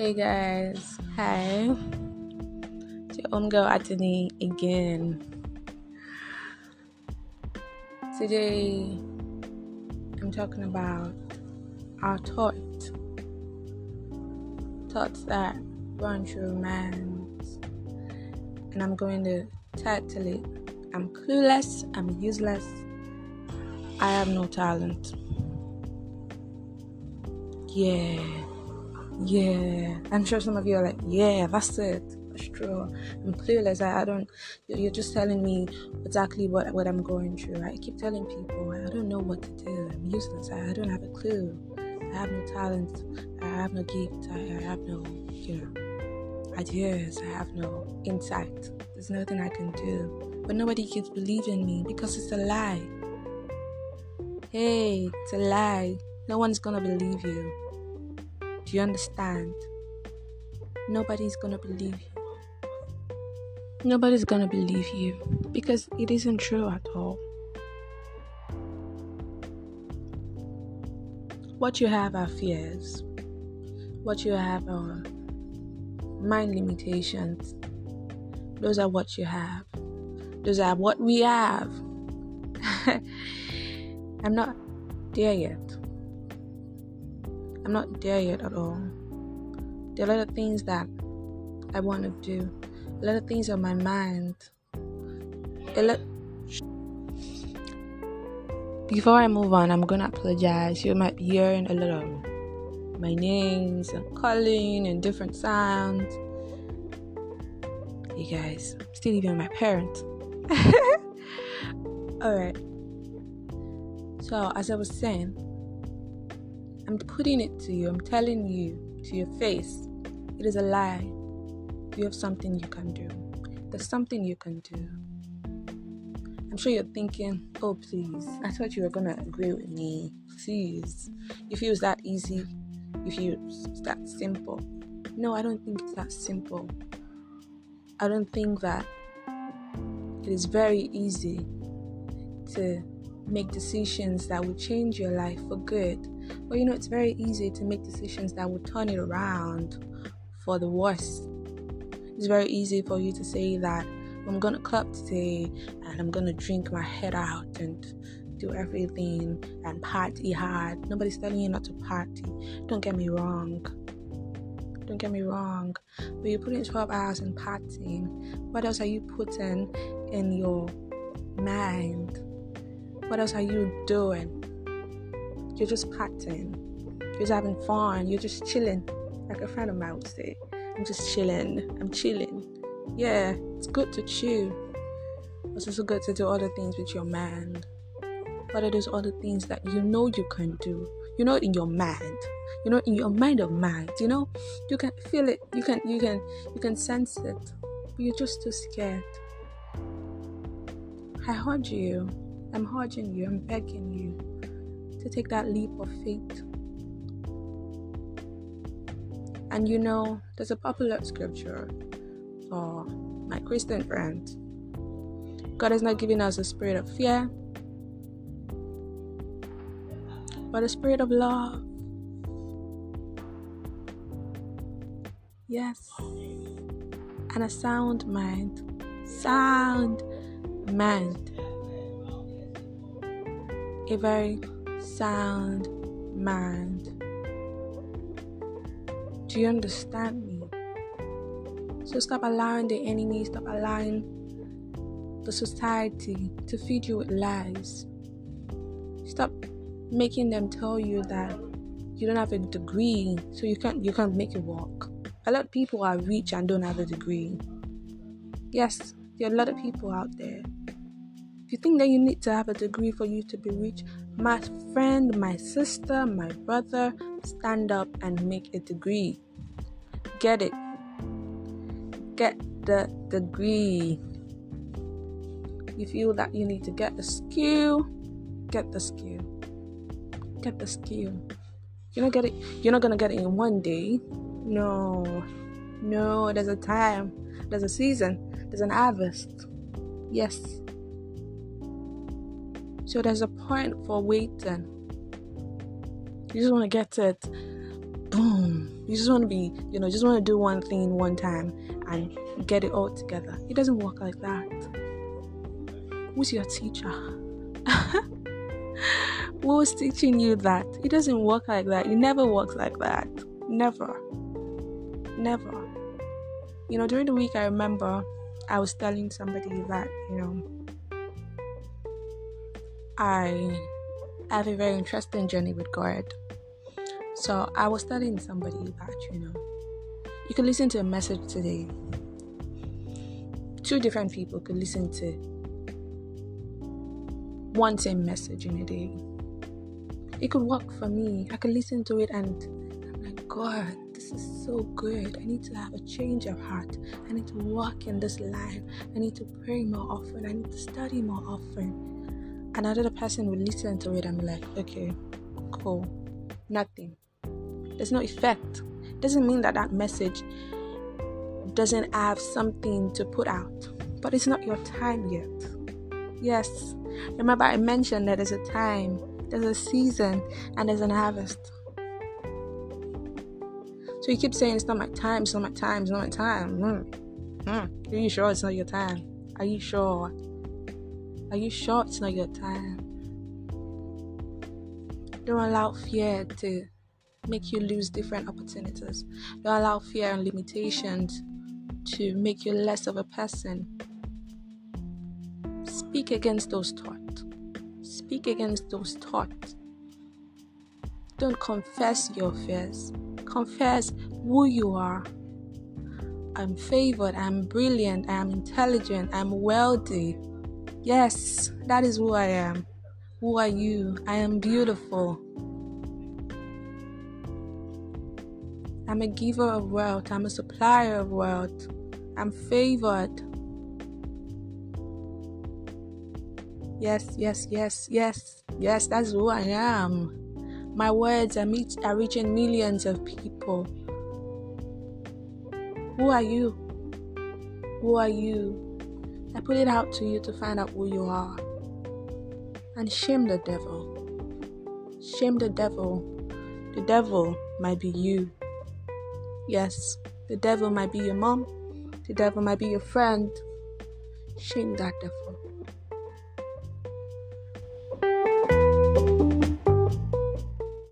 Hey guys, hi. It's your own girl Anthony again. Today I'm talking about our thoughts. Thoughts that run through minds. And I'm going to title it I'm clueless, I'm useless, I have no talent. Yeah. Yeah. I'm sure some of you are like, yeah, that's it. That's true. I'm clueless. I, I don't you're just telling me exactly what, what I'm going through. I keep telling people I don't know what to do. I'm useless. I, I don't have a clue. I have no talent. I have no gift. I, I have no, you know, ideas. I have no insight. There's nothing I can do. But nobody keeps believing me because it's a lie. Hey, it's a lie. No one's gonna believe you. Do you understand? Nobody's gonna believe you. Nobody's gonna believe you because it isn't true at all. What you have are fears. What you have are mind limitations. Those are what you have. Those are what we have. I'm not there yet. I'm not there yet at all. There are a lot of things that I want to do, a lot of things on my mind. A lot. Before I move on, I'm gonna apologize. You might be hearing a lot of my names and calling and different sounds. You guys, I'm still even my parents. Alright. So, as I was saying, I'm putting it to you, I'm telling you to your face, it is a lie. You have something you can do. There's something you can do. I'm sure you're thinking, oh, please, I thought you were gonna agree with me. Please. If it was that easy, if it was that simple. No, I don't think it's that simple. I don't think that it is very easy to make decisions that will change your life for good. But you know, it's very easy to make decisions that will turn it around for the worse. It's very easy for you to say that I'm gonna club today and I'm gonna drink my head out and do everything and party hard. Nobody's telling you not to party. Don't get me wrong. Don't get me wrong. But you're putting 12 hours in partying. What else are you putting in your mind? What else are you doing? You're just partying. You're just having fun. You're just chilling. Like a friend of mine would say. I'm just chilling. I'm chilling. Yeah, it's good to chill. It's also good to do other things with your mind. What are those other things that you know you can do? You know in your mind. You know in your mind of mind. You know, you can feel it. You can you can you can sense it. But you're just too scared. I heard you. I'm urging you, I'm begging you to take that leap of faith. And you know, there's a popular scripture for my Christian friends. God has not given us a spirit of fear, but a spirit of love. Yes. And a sound mind. Sound mind a very sound mind. Do you understand me? So stop allowing the enemy, stop allowing the society to feed you with lies. Stop making them tell you that you don't have a degree, so you can't you can't make it work. A lot of people are rich and don't have a degree. Yes, there are a lot of people out there you think that you need to have a degree for you to be rich, my friend, my sister, my brother, stand up and make a degree. Get it. Get the degree. You feel that you need to get the skill, get the skill. Get the skill. You're not get it you're not gonna get it in one day. No. No, there's a time, there's a season, there's an harvest. Yes, so there's a point for waiting. You just want to get it. Boom. You just want to be, you know, just want to do one thing one time and get it all together. It doesn't work like that. Who's your teacher? Who was teaching you that? It doesn't work like that. It never works like that. Never. Never. You know, during the week, I remember I was telling somebody that, you know, I have a very interesting journey with God. So I was telling somebody that, you know, you can listen to a message today. Two different people could listen to one same message in a day. It could work for me. I could listen to it and I'm like, God, this is so good. I need to have a change of heart. I need to walk in this life. I need to pray more often. I need to study more often. Another person would listen to it and be like, okay, cool, nothing. There's no effect. Doesn't mean that that message doesn't have something to put out, but it's not your time yet. Yes, remember I mentioned that there's a time, there's a season, and there's an harvest. So you keep saying it's not my time, it's not my time, it's not my time. Mm. Mm. Are you sure it's not your time? Are you sure? Are you sure it's not your time? Don't allow fear to make you lose different opportunities. Don't allow fear and limitations to make you less of a person. Speak against those thoughts. Speak against those thoughts. Don't confess your fears confess who you are. I'm favored, I'm brilliant, I'm intelligent, I'm wealthy. Yes, that is who I am. Who are you? I am beautiful. I'm a giver of wealth, I'm a supplier of wealth, I'm favored. Yes, yes, yes, yes, yes, that's who I am. My words are, meet, are reaching millions of people. Who are you? Who are you? I put it out to you to find out who you are. And shame the devil. Shame the devil. The devil might be you. Yes, the devil might be your mom. The devil might be your friend. Shame that devil.